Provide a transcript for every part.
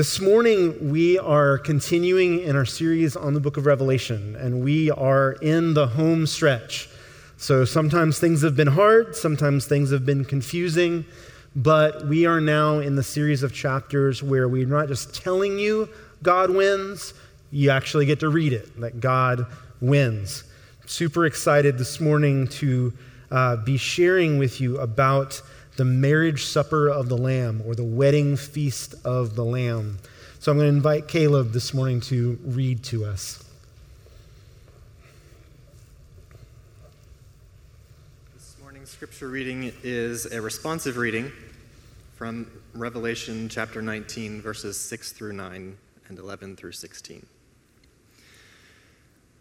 This morning, we are continuing in our series on the book of Revelation, and we are in the home stretch. So sometimes things have been hard, sometimes things have been confusing, but we are now in the series of chapters where we're not just telling you God wins, you actually get to read it, that God wins. Super excited this morning to uh, be sharing with you about the marriage supper of the Lamb or the wedding feast of the Lamb. So I'm going to invite Caleb this morning to read to us. This morning's scripture reading is a responsive reading from Revelation chapter 19, verses 6 through 9 and 11 through 16.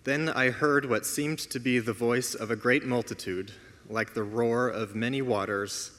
Then I heard what seemed to be the voice of a great multitude, like the roar of many waters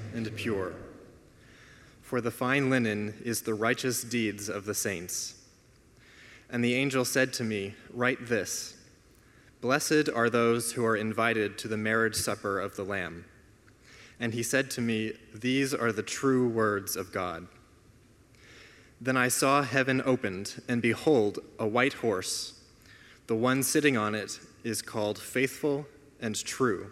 and pure. For the fine linen is the righteous deeds of the saints. And the angel said to me, Write this Blessed are those who are invited to the marriage supper of the Lamb. And he said to me, These are the true words of God. Then I saw heaven opened, and behold, a white horse. The one sitting on it is called Faithful and True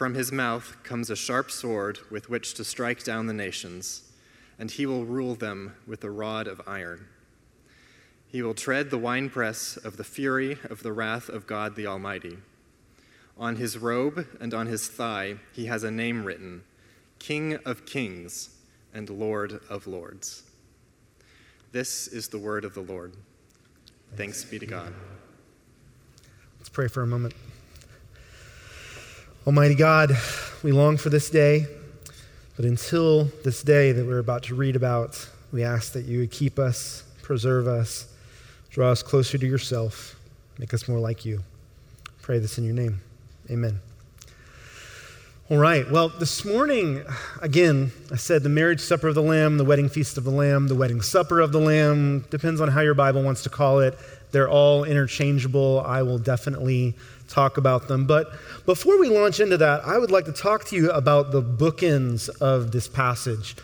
From his mouth comes a sharp sword with which to strike down the nations, and he will rule them with a rod of iron. He will tread the winepress of the fury of the wrath of God the Almighty. On his robe and on his thigh he has a name written King of Kings and Lord of Lords. This is the word of the Lord. Thanks be to God. Let's pray for a moment. Almighty God, we long for this day, but until this day that we're about to read about, we ask that you would keep us, preserve us, draw us closer to yourself, make us more like you. Pray this in your name. Amen. All right. Well, this morning, again, I said the marriage supper of the Lamb, the wedding feast of the Lamb, the wedding supper of the Lamb, depends on how your Bible wants to call it. They're all interchangeable. I will definitely talk about them. But before we launch into that, I would like to talk to you about the bookends of this passage.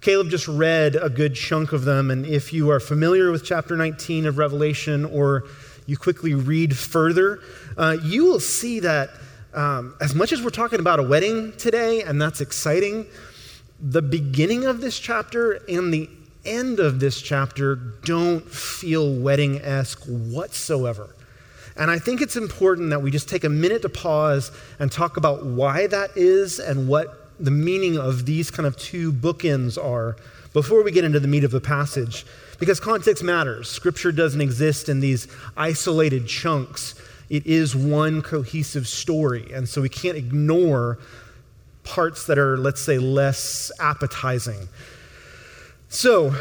Caleb just read a good chunk of them, and if you are familiar with chapter 19 of Revelation or you quickly read further, uh, you will see that um, as much as we're talking about a wedding today, and that's exciting, the beginning of this chapter and the end of this chapter don't feel wedding esque whatsoever. And I think it's important that we just take a minute to pause and talk about why that is and what the meaning of these kind of two bookends are before we get into the meat of the passage. Because context matters. Scripture doesn't exist in these isolated chunks, it is one cohesive story. And so we can't ignore parts that are, let's say, less appetizing. So,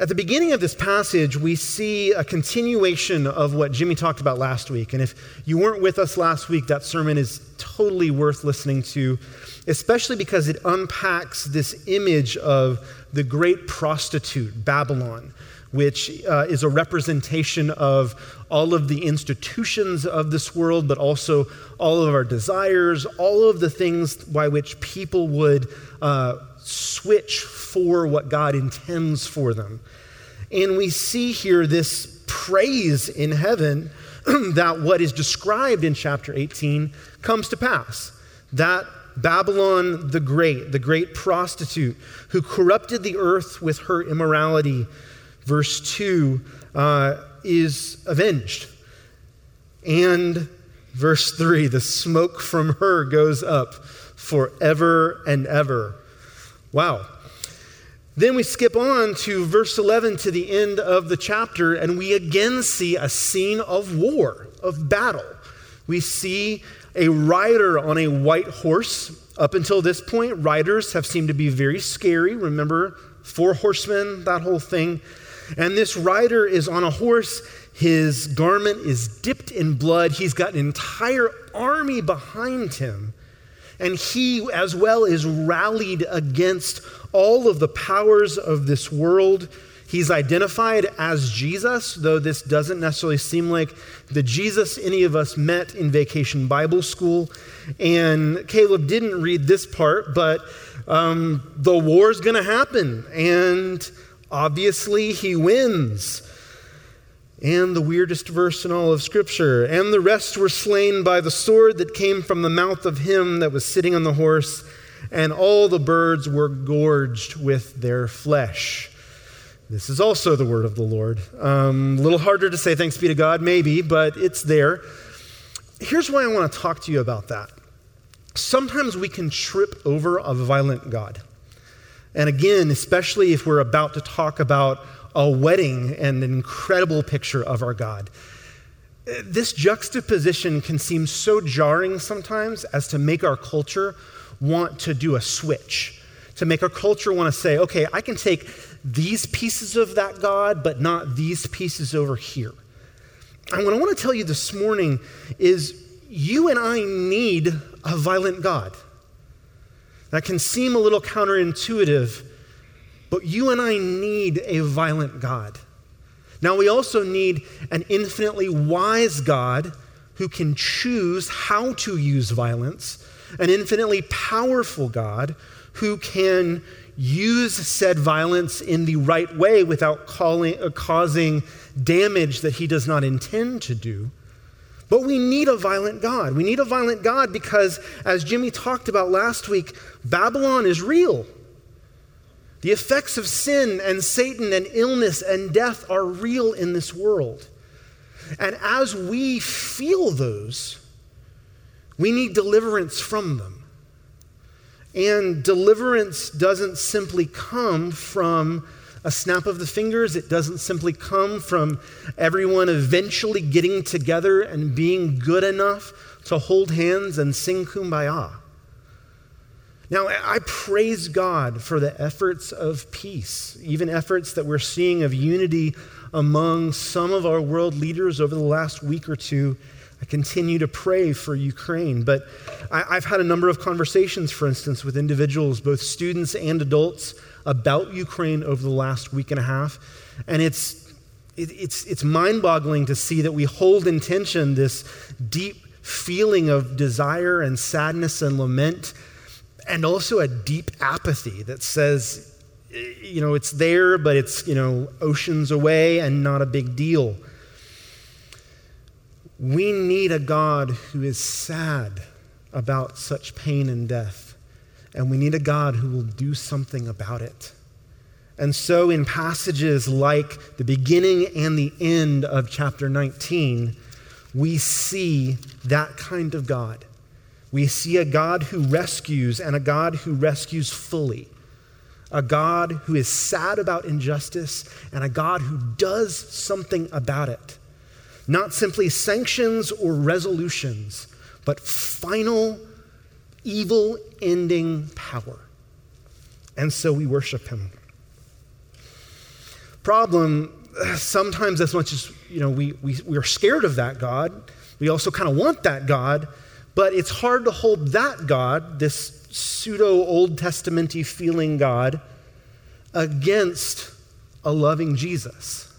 at the beginning of this passage, we see a continuation of what Jimmy talked about last week. And if you weren't with us last week, that sermon is totally worth listening to, especially because it unpacks this image of the great prostitute, Babylon, which uh, is a representation of all of the institutions of this world, but also all of our desires, all of the things by which people would. Uh, switch for what God intends for them. And we see here this praise in heaven that what is described in chapter 18 comes to pass. That Babylon the Great, the great prostitute who corrupted the earth with her immorality, verse 2, uh, is avenged. And verse 3, the smoke from her goes up forever and ever. Wow. Then we skip on to verse 11 to the end of the chapter, and we again see a scene of war, of battle. We see a rider on a white horse. Up until this point, riders have seemed to be very scary. Remember, four horsemen, that whole thing. And this rider is on a horse. His garment is dipped in blood. He's got an entire army behind him. And he, as well, is rallied against all of the powers of this world. He's identified as Jesus, though this doesn't necessarily seem like the Jesus any of us met in vacation Bible school. And Caleb didn't read this part, but um, the war's going to happen. And obviously, he wins. And the weirdest verse in all of Scripture. And the rest were slain by the sword that came from the mouth of him that was sitting on the horse, and all the birds were gorged with their flesh. This is also the word of the Lord. Um, a little harder to say, thanks be to God, maybe, but it's there. Here's why I want to talk to you about that. Sometimes we can trip over a violent God. And again, especially if we're about to talk about a wedding and an incredible picture of our God. This juxtaposition can seem so jarring sometimes as to make our culture want to do a switch, to make our culture want to say, okay, I can take these pieces of that God, but not these pieces over here. And what I want to tell you this morning is you and I need a violent God. That can seem a little counterintuitive but you and I need a violent God. Now, we also need an infinitely wise God who can choose how to use violence, an infinitely powerful God who can use said violence in the right way without calling, uh, causing damage that he does not intend to do. But we need a violent God. We need a violent God because, as Jimmy talked about last week, Babylon is real. The effects of sin and Satan and illness and death are real in this world. And as we feel those, we need deliverance from them. And deliverance doesn't simply come from a snap of the fingers. It doesn't simply come from everyone eventually getting together and being good enough to hold hands and sing kumbaya. Now, I praise God for the efforts of peace, even efforts that we're seeing of unity among some of our world leaders over the last week or two. I continue to pray for Ukraine, but I, have had a number of conversations, for instance, with individuals, both students and adults, about Ukraine over the last week and a half. And it's, it, it's, it's mind boggling to see that we hold in tension this deep feeling of desire and sadness and lament and also a deep apathy that says, you know, it's there, but it's, you know, oceans away and not a big deal. We need a God who is sad about such pain and death, and we need a God who will do something about it. And so, in passages like the beginning and the end of chapter 19, we see that kind of God we see a God who rescues and a God who rescues fully. A God who is sad about injustice and a God who does something about it. Not simply sanctions or resolutions, but final, evil ending power. And so we worship him. Problem sometimes, as much as you know, we, we, we are scared of that God, we also kind of want that God but it's hard to hold that God, this pseudo Old Testamenty feeling God, against a loving Jesus.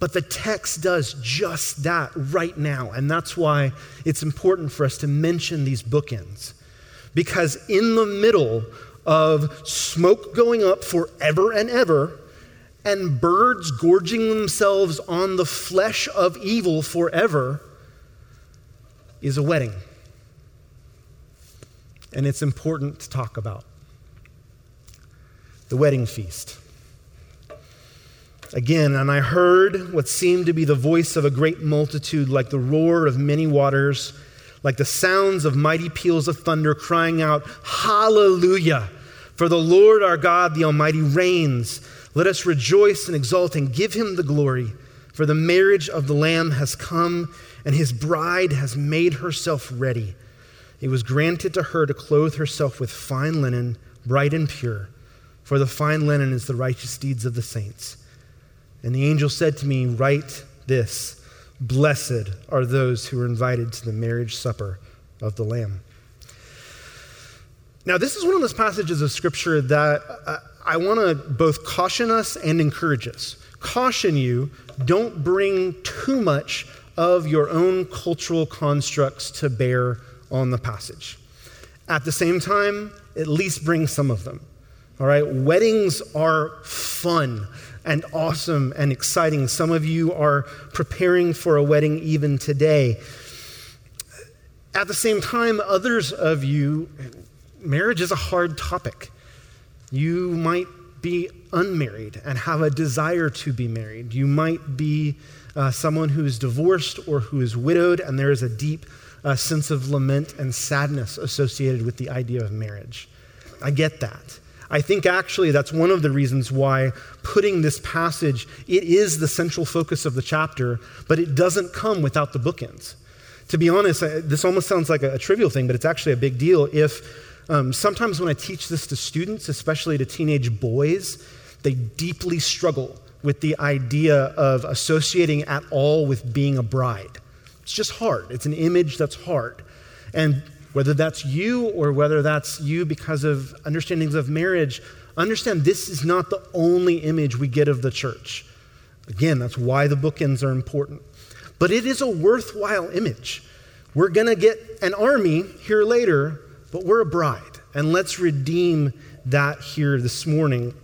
But the text does just that right now. And that's why it's important for us to mention these bookends. Because in the middle of smoke going up forever and ever, and birds gorging themselves on the flesh of evil forever, is a wedding and it's important to talk about. The wedding feast. Again, and I heard what seemed to be the voice of a great multitude, like the roar of many waters, like the sounds of mighty peals of thunder, crying out, Hallelujah! For the Lord our God, the Almighty, reigns. Let us rejoice and exult and give him the glory. For the marriage of the Lamb has come, and his bride has made herself ready. It was granted to her to clothe herself with fine linen, bright and pure, for the fine linen is the righteous deeds of the saints. And the angel said to me, Write this Blessed are those who are invited to the marriage supper of the Lamb. Now, this is one of those passages of Scripture that uh, I want to both caution us and encourage us. Caution you, don't bring too much of your own cultural constructs to bear on the passage. At the same time, at least bring some of them. All right, weddings are fun and awesome and exciting. Some of you are preparing for a wedding even today. At the same time, others of you, marriage is a hard topic. You might be unmarried and have a desire to be married. You might be uh, someone who is divorced or who is widowed, and there is a deep uh, sense of lament and sadness associated with the idea of marriage. I get that. I think actually that's one of the reasons why putting this passage, it is the central focus of the chapter, but it doesn't come without the bookends. To be honest, this almost sounds like a, a trivial thing, but it's actually a big deal. If um, sometimes when I teach this to students, especially to teenage boys, they deeply struggle with the idea of associating at all with being a bride. It's just hard. It's an image that's hard. And whether that's you or whether that's you because of understandings of marriage, understand this is not the only image we get of the church. Again, that's why the bookends are important. But it is a worthwhile image. We're going to get an army here later, but we're a bride. And let's redeem that here this morning.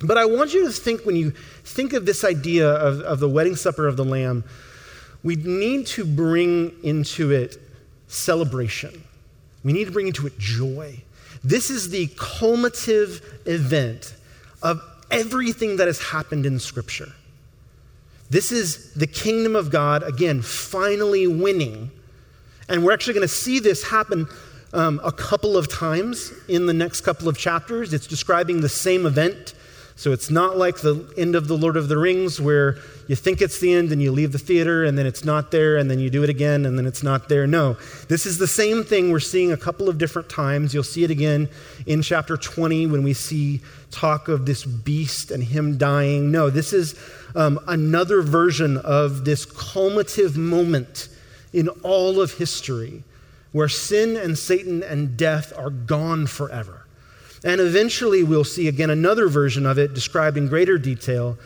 But I want you to think when you think of this idea of, of the wedding supper of the Lamb, we need to bring into it celebration. We need to bring into it joy. This is the culminative event of everything that has happened in Scripture. This is the kingdom of God, again, finally winning. And we're actually going to see this happen um, a couple of times in the next couple of chapters. It's describing the same event so it's not like the end of The Lord of the Rings where you think it's the end and you leave the theater and then it's not there and then you do it again and then it's not there. No, this is the same thing we're seeing a couple of different times. You'll see it again in chapter 20 when we see talk of this beast and him dying. No, this is um, another version of this culminative moment in all of history where sin and Satan and death are gone forever. And eventually, we'll see again another version of it described in greater detail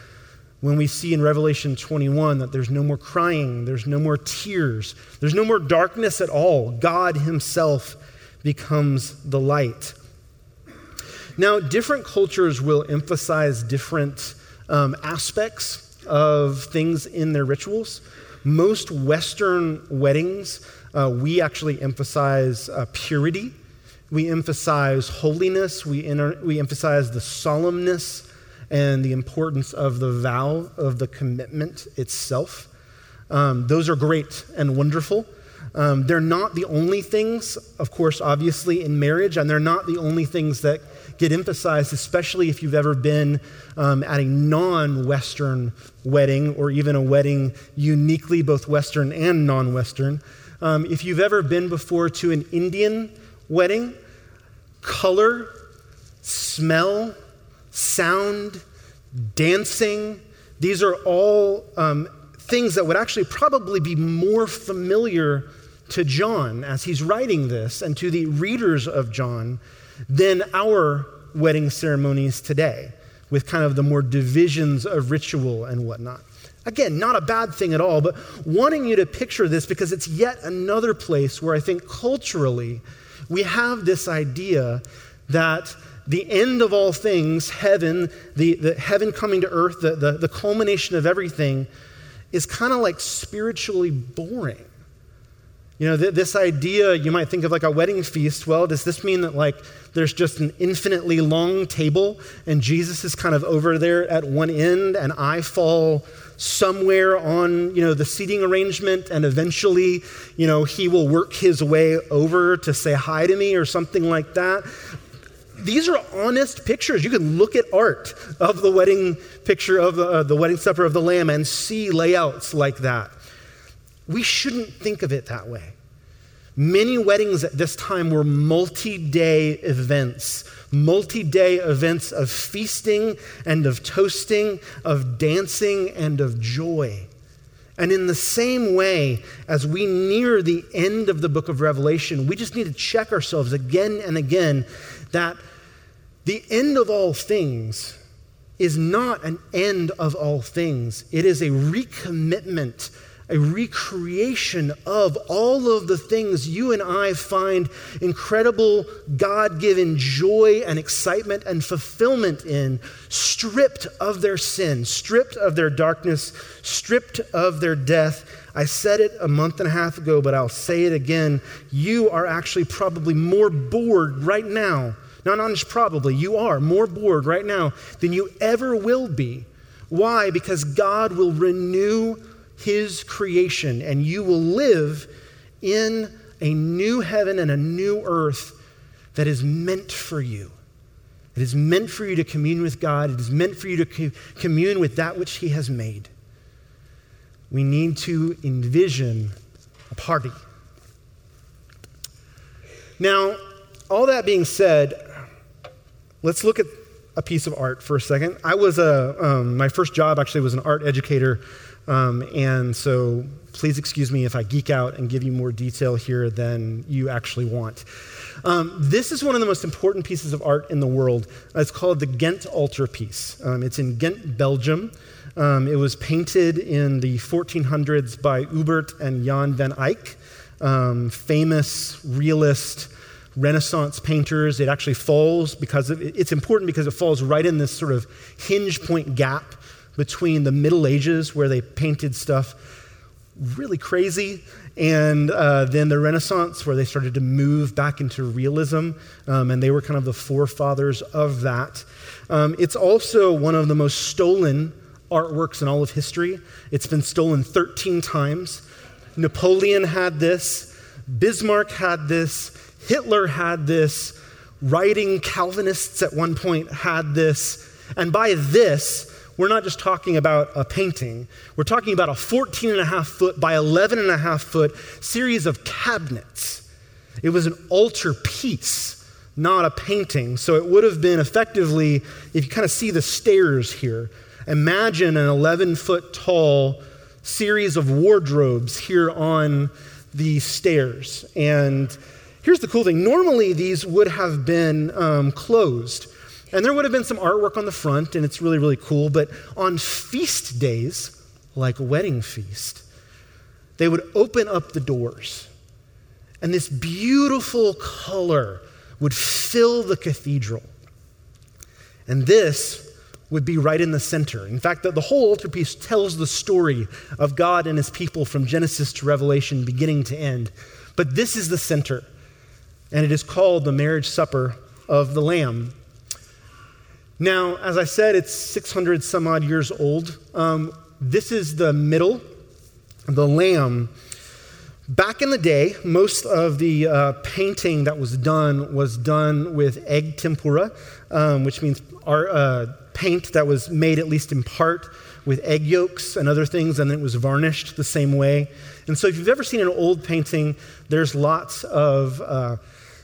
when we see in Revelation 21 that there's no more crying, there's no more tears, there's no more darkness at all. God Himself becomes the light. Now, different cultures will emphasize different um, aspects of things in their rituals. Most Western weddings, uh, we actually emphasize uh, purity we emphasize holiness, we, we emphasize the solemnness and the importance of the vow, of the commitment itself. Um, those are great and wonderful. Um, they're not the only things, of course, obviously, in marriage, and they're not the only things that get emphasized, especially if you've ever been um, at a non Western wedding or even a wedding uniquely both Western and non Western. Um, if you've ever been before to an Indian wedding, color, smell, sound, dancing, these are all um, things that would actually probably be more familiar to John as he's writing this and to the readers of John than our wedding ceremonies today, with kind of the more divisions of ritual and whatnot. Again, not a bad thing at all, but wanting you to picture this because it's yet another place where I think culturally we have this idea that the end of all things, heaven, the, the heaven coming to earth, the, the, the culmination of everything, is kind of like spiritually boring. You know, th- this idea, you might think of like a wedding feast. Well, does this mean that like there's just an infinitely long table and Jesus is kind of over there at one end and I fall somewhere on, you know, the seating arrangement and eventually, you know, he will work his way over to say hi to me or something like that? these are honest pictures. You can look at art of the wedding picture of the, uh, the wedding supper of the Lamb and see layouts like that. We shouldn't think of it that way. Many weddings at this time were multi day events, multi day events of feasting and of toasting, of dancing and of joy. And in the same way, as we near the end of the book of Revelation, we just need to check ourselves again and again that the end of all things is not an end of all things, it is a recommitment a recreation of all of the things you and I find incredible God given joy and excitement and fulfillment in, stripped of their sin, stripped of their darkness, stripped of their death. I said it a month and a half ago, but I'll say it again. You are actually probably more bored right now. Not, just probably, you are more bored right now than you ever will be. Why? Because God will renew his creation, and you will live in a new heaven and a new earth that is meant for you. It is meant for you to commune with God. It is meant for you to co- commune with that which He has made. We need to envision a party. Now, all that being said, let's look at a piece of art for a second. I was a, um, my first job actually was an art educator um, and so please excuse me if I geek out and give you more detail here than you actually want. Um, this is one of the most important pieces of art in the world. It's called the Ghent altarpiece. Um, it's in Ghent, Belgium. Um, it was painted in the 1400s by Hubert and Jan van Eyck, um, famous realist Renaissance painters. It actually falls because of, it's important because it falls right in this sort of hinge point gap between the Middle Ages, where they painted stuff really crazy, and uh, then the Renaissance, where they started to move back into realism, um, and they were kind of the forefathers of that. Um, it's also one of the most stolen artworks in all of history. It's been stolen 13 times. Napoleon had this, Bismarck had this, Hitler had this, writing Calvinists at one point had this. And by this, we're not just talking about a painting. We're talking about a 14 and a half foot by 11 and a half foot series of cabinets. It was an altar piece, not a painting. So it would have been effectively, if you kind of see the stairs here, imagine an 11 foot tall series of wardrobes here on the stairs. And here's the cool thing normally these would have been um, closed. And there would have been some artwork on the front, and it's really, really cool. But on feast days, like wedding feast, they would open up the doors. And this beautiful color would fill the cathedral. And this would be right in the center. In fact, the, the whole altarpiece tells the story of God and his people from Genesis to Revelation, beginning to end. But this is the center, and it is called the marriage supper of the Lamb. Now, as I said, it's 600 some odd years old. Um, this is the middle, the lamb. Back in the day, most of the uh, painting that was done was done with egg tempera, um, which means our, uh, paint that was made at least in part with egg yolks and other things, and then it was varnished the same way. And so, if you've ever seen an old painting, there's lots of uh,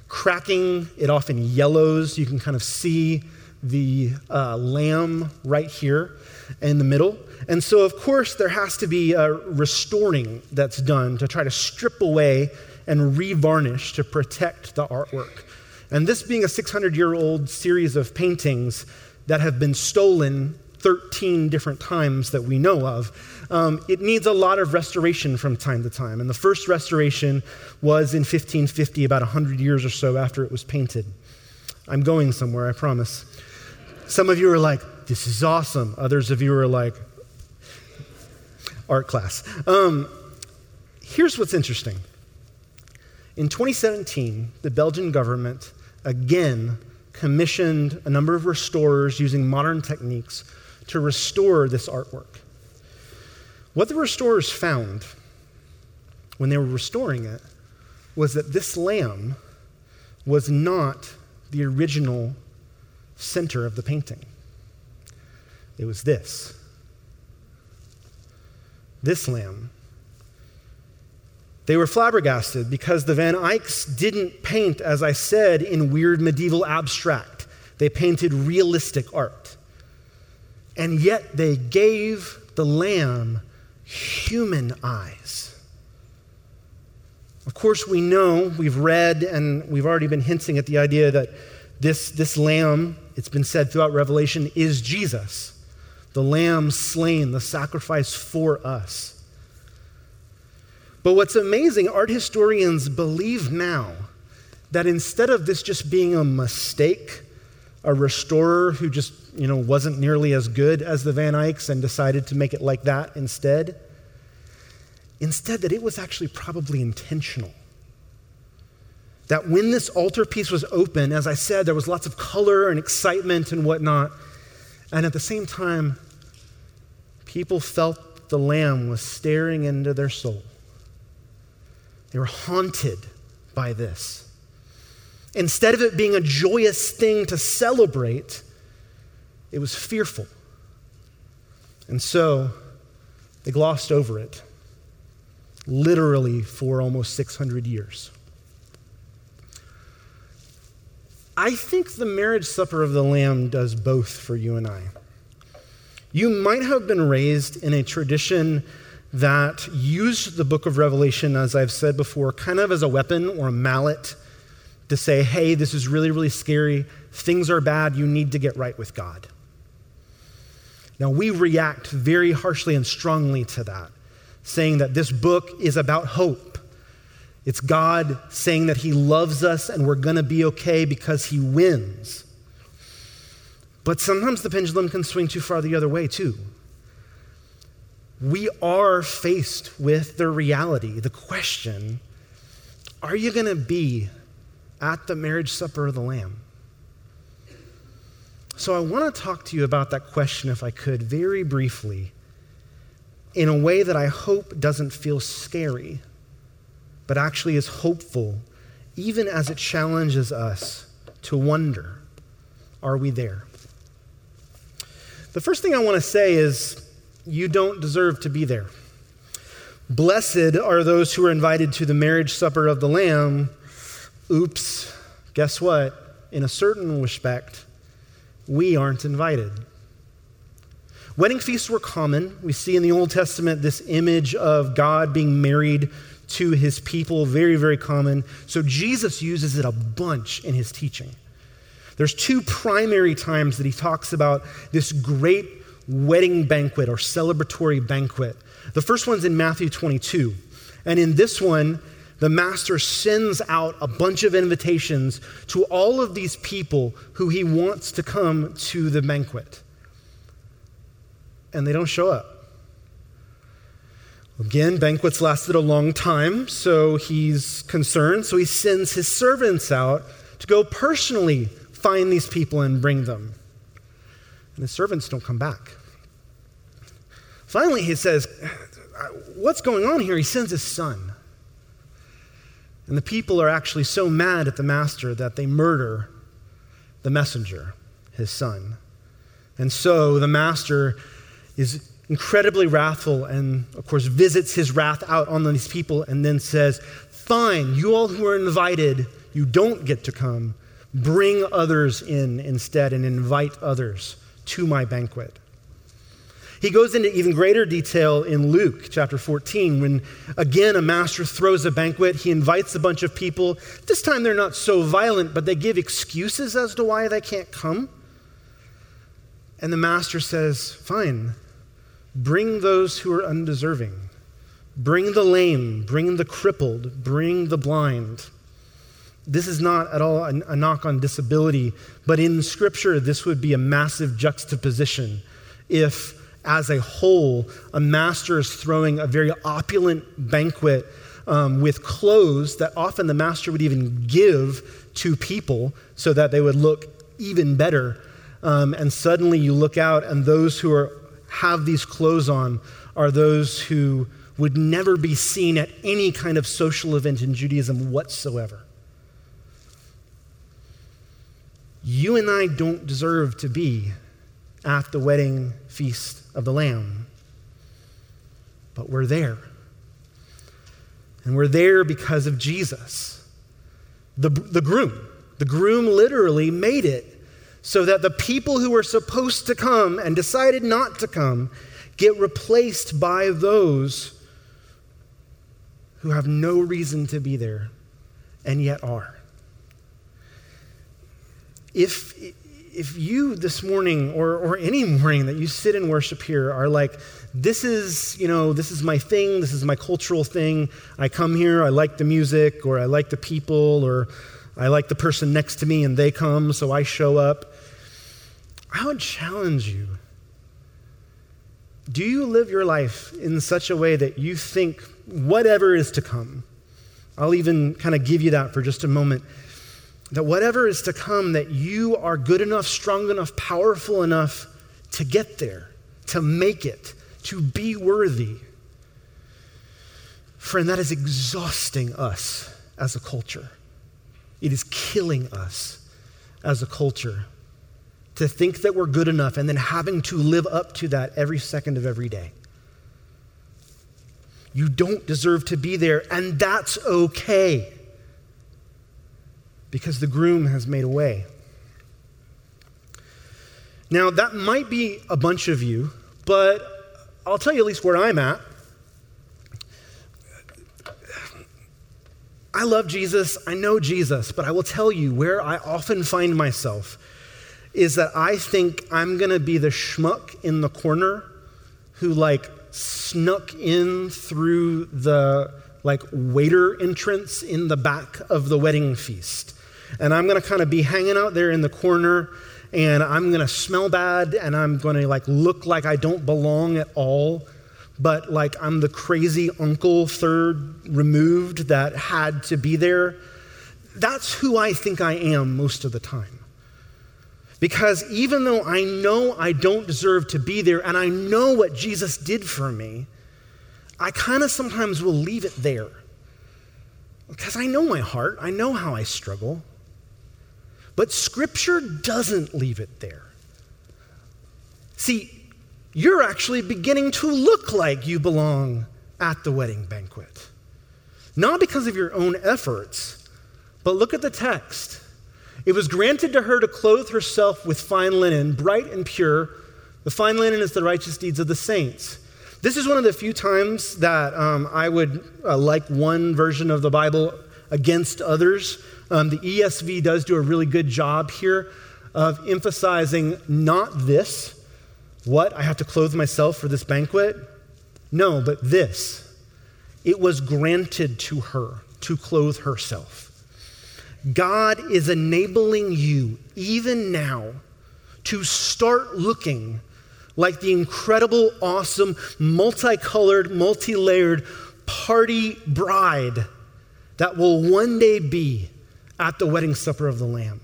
cracking. It often yellows. You can kind of see the uh, lamb right here in the middle. And so, of course, there has to be a restoring that's done to try to strip away and revarnish to protect the artwork. And this being a 600 year old series of paintings that have been stolen 13 different times that we know of, um, it needs a lot of restoration from time to time. And the first restoration was in 1550, about 100 years or so after it was painted. I'm going somewhere, I promise. Some of you are like, this is awesome. Others of you are like, art class. Um, here's what's interesting In 2017, the Belgian government again commissioned a number of restorers using modern techniques to restore this artwork. What the restorers found when they were restoring it was that this lamb was not the original center of the painting. It was this. This lamb. They were flabbergasted because the Van Eycks didn't paint, as I said, in weird medieval abstract. They painted realistic art. And yet they gave the lamb human eyes. Of course, we know, we've read, and we've already been hinting at the idea that this, this lamb, it's been said throughout Revelation, is Jesus the lamb slain, the sacrifice for us. But what's amazing, art historians believe now that instead of this just being a mistake, a restorer who just, you know, wasn't nearly as good as the Van Eycks and decided to make it like that instead, instead that it was actually probably intentional. That when this altarpiece was open, as I said, there was lots of color and excitement and whatnot. And at the same time, people felt the Lamb was staring into their soul. They were haunted by this. Instead of it being a joyous thing to celebrate, it was fearful. And so they glossed over it, literally for almost 600 years. I think the marriage supper of the Lamb does both for you and I. You might have been raised in a tradition that used the book of Revelation, as I've said before, kind of as a weapon or a mallet to say, hey, this is really, really scary. Things are bad. You need to get right with God. Now, we react very harshly and strongly to that, saying that this book is about hope it's God saying that He loves us and we're going to be okay because He wins. But sometimes the pendulum can swing too far the other way, too. We are faced with the reality, the question are you going to be at the marriage supper of the Lamb? So I want to talk to you about that question, if I could, very briefly, in a way that I hope doesn't feel scary but actually is hopeful, even as it challenges us to wonder are we there? The first thing I want to say is you don't deserve to be there. Blessed are those who are invited to the marriage supper of the Lamb. Oops, guess what? In a certain respect, we aren't invited. Wedding feasts were common. We see in the Old Testament this image of God being married to his people, very, very common. So Jesus uses it a bunch in his teaching. There's two primary times that he talks about this great wedding banquet or celebratory banquet. The first one's in Matthew 22. And in this one, the master sends out a bunch of invitations to all of these people who he wants to come to the banquet. And they don't show up. Again, banquets lasted a long time, so he's concerned. So he sends his servants out to go personally find these people and bring them. And the servants don't come back. Finally, he says, What's going on here? He sends his son. And the people are actually so mad at the master that they murder the messenger, his son. And so the master is incredibly wrathful and, of course, visits his wrath out on these people and then says, Fine, you all who are invited, you don't get to come. Bring others in instead and invite others to my banquet. He goes into even greater detail in Luke chapter 14 when, again, a master throws a banquet. He invites a bunch of people. This time they're not so violent, but they give excuses as to why they can't come. And the master says, Fine, Bring those who are undeserving. Bring the lame, bring the crippled, bring the blind. This is not at all a, knock on disability, but in Scripture, this would be a massive juxtaposition if, as a whole, a master is throwing a very opulent banquet um, with clothes that often the master would even give to people so that they would look even better. Um, and suddenly you look out, and those who are, have these clothes on are those who would never be seen at any kind of social event in Judaism whatsoever. You and I don't deserve to be at the wedding feast of the Lamb, but we're there. And we're there because of Jesus, the, the groom. The groom literally made it so that the people who were supposed to come and decided not to come get replaced by those who have no reason to be there and yet are. If, if you this morning or, or any morning that you sit and worship here are like, this is, you know, this is my thing, this is my cultural thing. I come here, I like the music, or I like the people, or I like the person next to me and they come, so I show up. I would challenge you. Do you live your life in such a way that you think whatever is to come? I'll even kind of give you that for just a moment. That whatever is to come, that you are good enough, strong enough, powerful enough to get there, to make it, to be worthy. Friend, that is exhausting us as a culture. It is killing us as a culture to think that we're good enough and then having to live up to that every second of every day. You don't deserve to be there, and that's okay because the groom has made a way. Now, that might be a bunch of you, but I'll tell you at least where I'm at. I love Jesus, I know Jesus, but I will tell you where I often find myself is that I think I'm going to be the schmuck in the corner who like snuck in through the like waiter entrance in the back of the wedding feast. And I'm going to kind of be hanging out there in the corner and I'm going to smell bad and I'm going to like look like I don't belong at all but like I'm the crazy uncle third removed that had to be there. That's who I think I am most of the time. Because even though I know I don't deserve to be there and I know what Jesus did for me, I kind of sometimes will leave it there. Because I know my heart, I know how I struggle. But Scripture doesn't leave it there. See, you're actually beginning to look like you belong at the wedding banquet. Not because of your own efforts, but look at the text. It was granted to her to clothe herself with fine linen, bright and pure. The fine linen is the righteous deeds of the saints. This is one of the few times that um, I would uh, like one version of the Bible against others. Um, the ESV does do a really good job here of emphasizing not this, what? I have to clothe myself for this banquet? No, but this. It was granted to her to clothe herself. God is enabling you, even now, to start looking like the incredible, awesome, multicolored, multi layered party bride that will one day be at the wedding supper of the Lamb.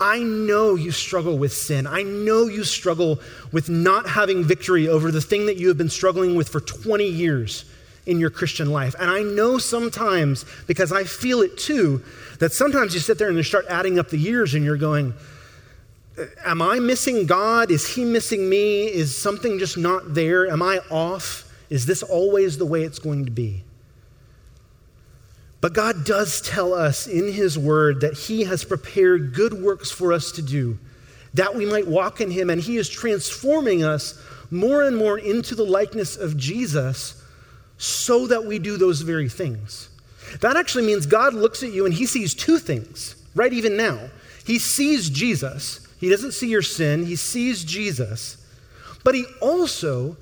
I know you struggle with sin. I know you struggle with not having victory over the thing that you have been struggling with for 20 years in your Christian life. And I know sometimes, because I feel it too, that sometimes you sit there and you start adding up the years and you're going, Am I missing God? Is He missing me? Is something just not there? Am I off? Is this always the way it's going to be? But God does tell us in His Word that He has prepared good works for us to do, that we might walk in Him, and He is transforming us more and more into the likeness of Jesus so that we do those very things. That actually means God looks at you and He sees two things, right even now. He sees Jesus, He doesn't see your sin, He sees Jesus, but He also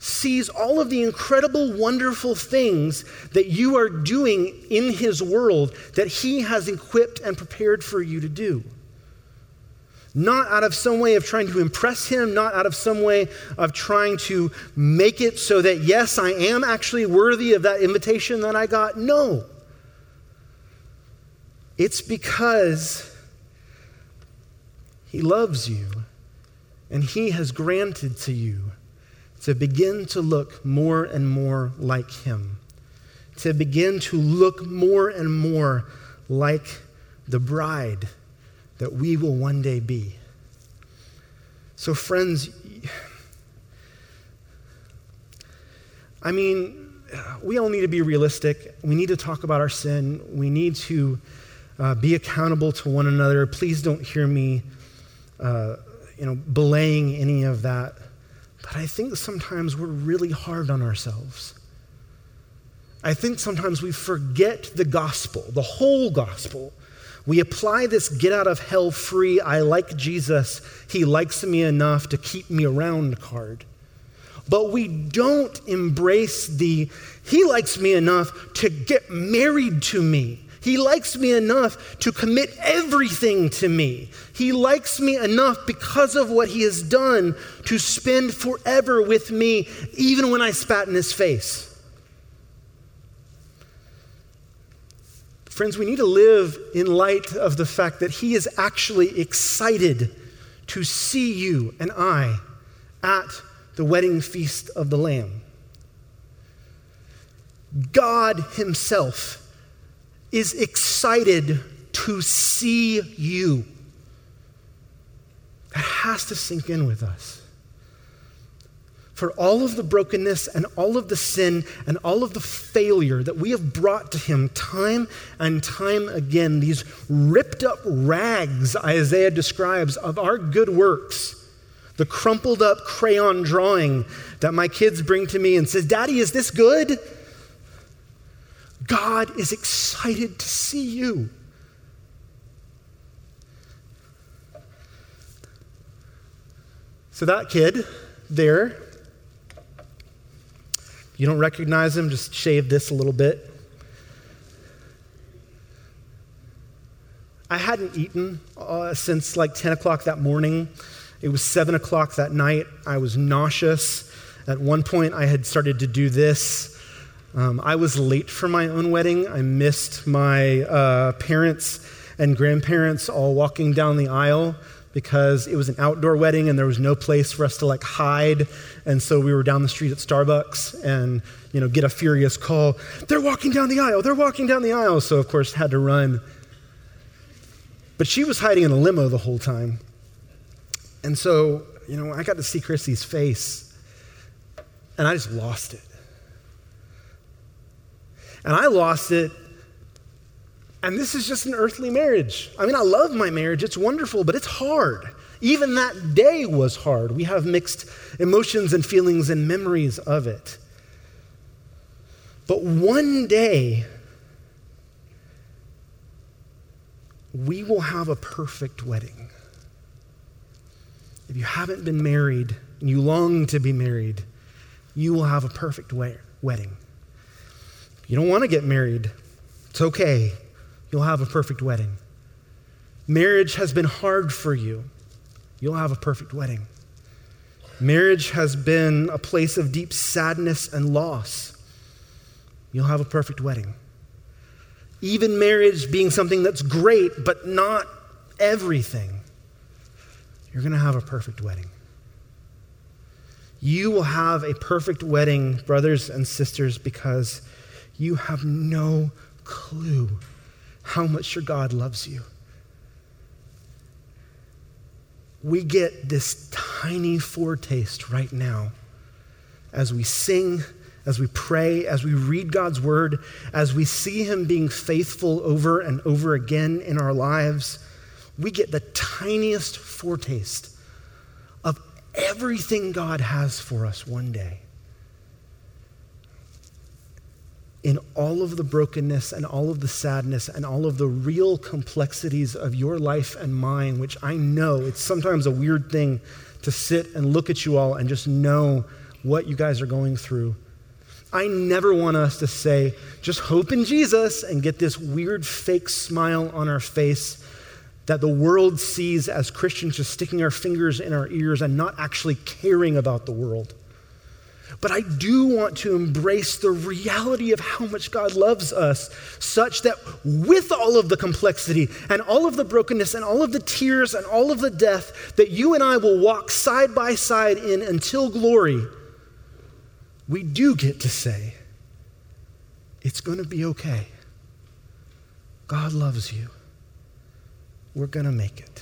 sees all of the incredible, wonderful things that you are doing in His world that He has equipped and prepared for you to do. Not out of some way of trying to impress him, not out of some way of trying to make it so that, yes, I am actually worthy of that invitation that I got. No. It's because he loves you and he has granted to you to begin to look more and more like him, to begin to look more and more like the bride that we will one day be. So, friends, I mean, we all need to be realistic. We need to talk about our sin. We need to uh, be accountable to one another. Please don't hear me, uh, you know, belaying any of that. But I think sometimes we're really hard on ourselves. I think sometimes we forget the gospel, the whole gospel. We apply this get out of hell free, I like Jesus, he likes me enough to keep me around card. But we don't embrace the he likes me enough to get married to me. He likes me enough to commit everything to me. He likes me enough because of what he has done to spend forever with me, even when I spat in his face. Friends, we need to live in light of the fact that He is actually excited to see you and I at the wedding feast of the Lamb. God Himself is excited to see you. That has to sink in with us for all of the brokenness and all of the sin and all of the failure that we have brought to him time and time again, these ripped up rags Isaiah describes of our good works. The crumpled up crayon drawing that my kids bring to me and says, "Daddy, is this good?" God is excited to see you. So that kid there you don't recognize him, just shave this a little bit. I hadn't eaten uh, since like 10 o'clock that morning. It was 7 o'clock that night. I was nauseous. At one point, I had started to do this. Um, I was late for my own wedding. I missed my uh, parents and grandparents all walking down the aisle because it was an outdoor wedding and there was no place for us to like hide. And so we were down the street at Starbucks and, you know, get a furious call. They're walking down the aisle. They're walking down the aisle. So, of course, had to run. But she was hiding in a limo the whole time. And so, you know, I got to see Chrissy's face and I just lost it. And I lost it and this is just an earthly marriage. I mean, I love my marriage, it's wonderful, but it's hard. Even that day was hard. We have mixed emotions and feelings and memories of it. But one day, we will have a perfect wedding. If you haven't been married and you long to be married, you will have a perfect wedding. If you don't want to get married, it's okay you'll have a perfect wedding. Marriage has been hard for you, you'll have a perfect wedding. Marriage has been a place of deep sadness and loss. You'll have a perfect wedding. Even marriage being something that's great, but not everything, you're going to have a perfect wedding. You will have a perfect wedding, brothers and sisters, because you have no clue how much your God loves you. We get this tiny foretaste right now as we sing, as we pray, as we read God's word, as we see Him being faithful over and over again in our lives. We get the tiniest foretaste of everything God has for us one day. In all of the brokenness and all of the sadness and all of the real complexities of your life and mine, which I know it's sometimes a weird thing to sit and look at you all and just know what you guys are going through. I never want us to say, just hope in Jesus and get this weird fake smile on our face that the world sees as Christians just sticking our fingers in our ears and not actually caring about the world. But I do want to embrace the reality of how much God loves us, such that with all of the complexity and all of the brokenness and all of the tears and all of the death, that you and I will walk side by side in until glory, we do get to say, it's going to be okay. God loves you. We're going to make it.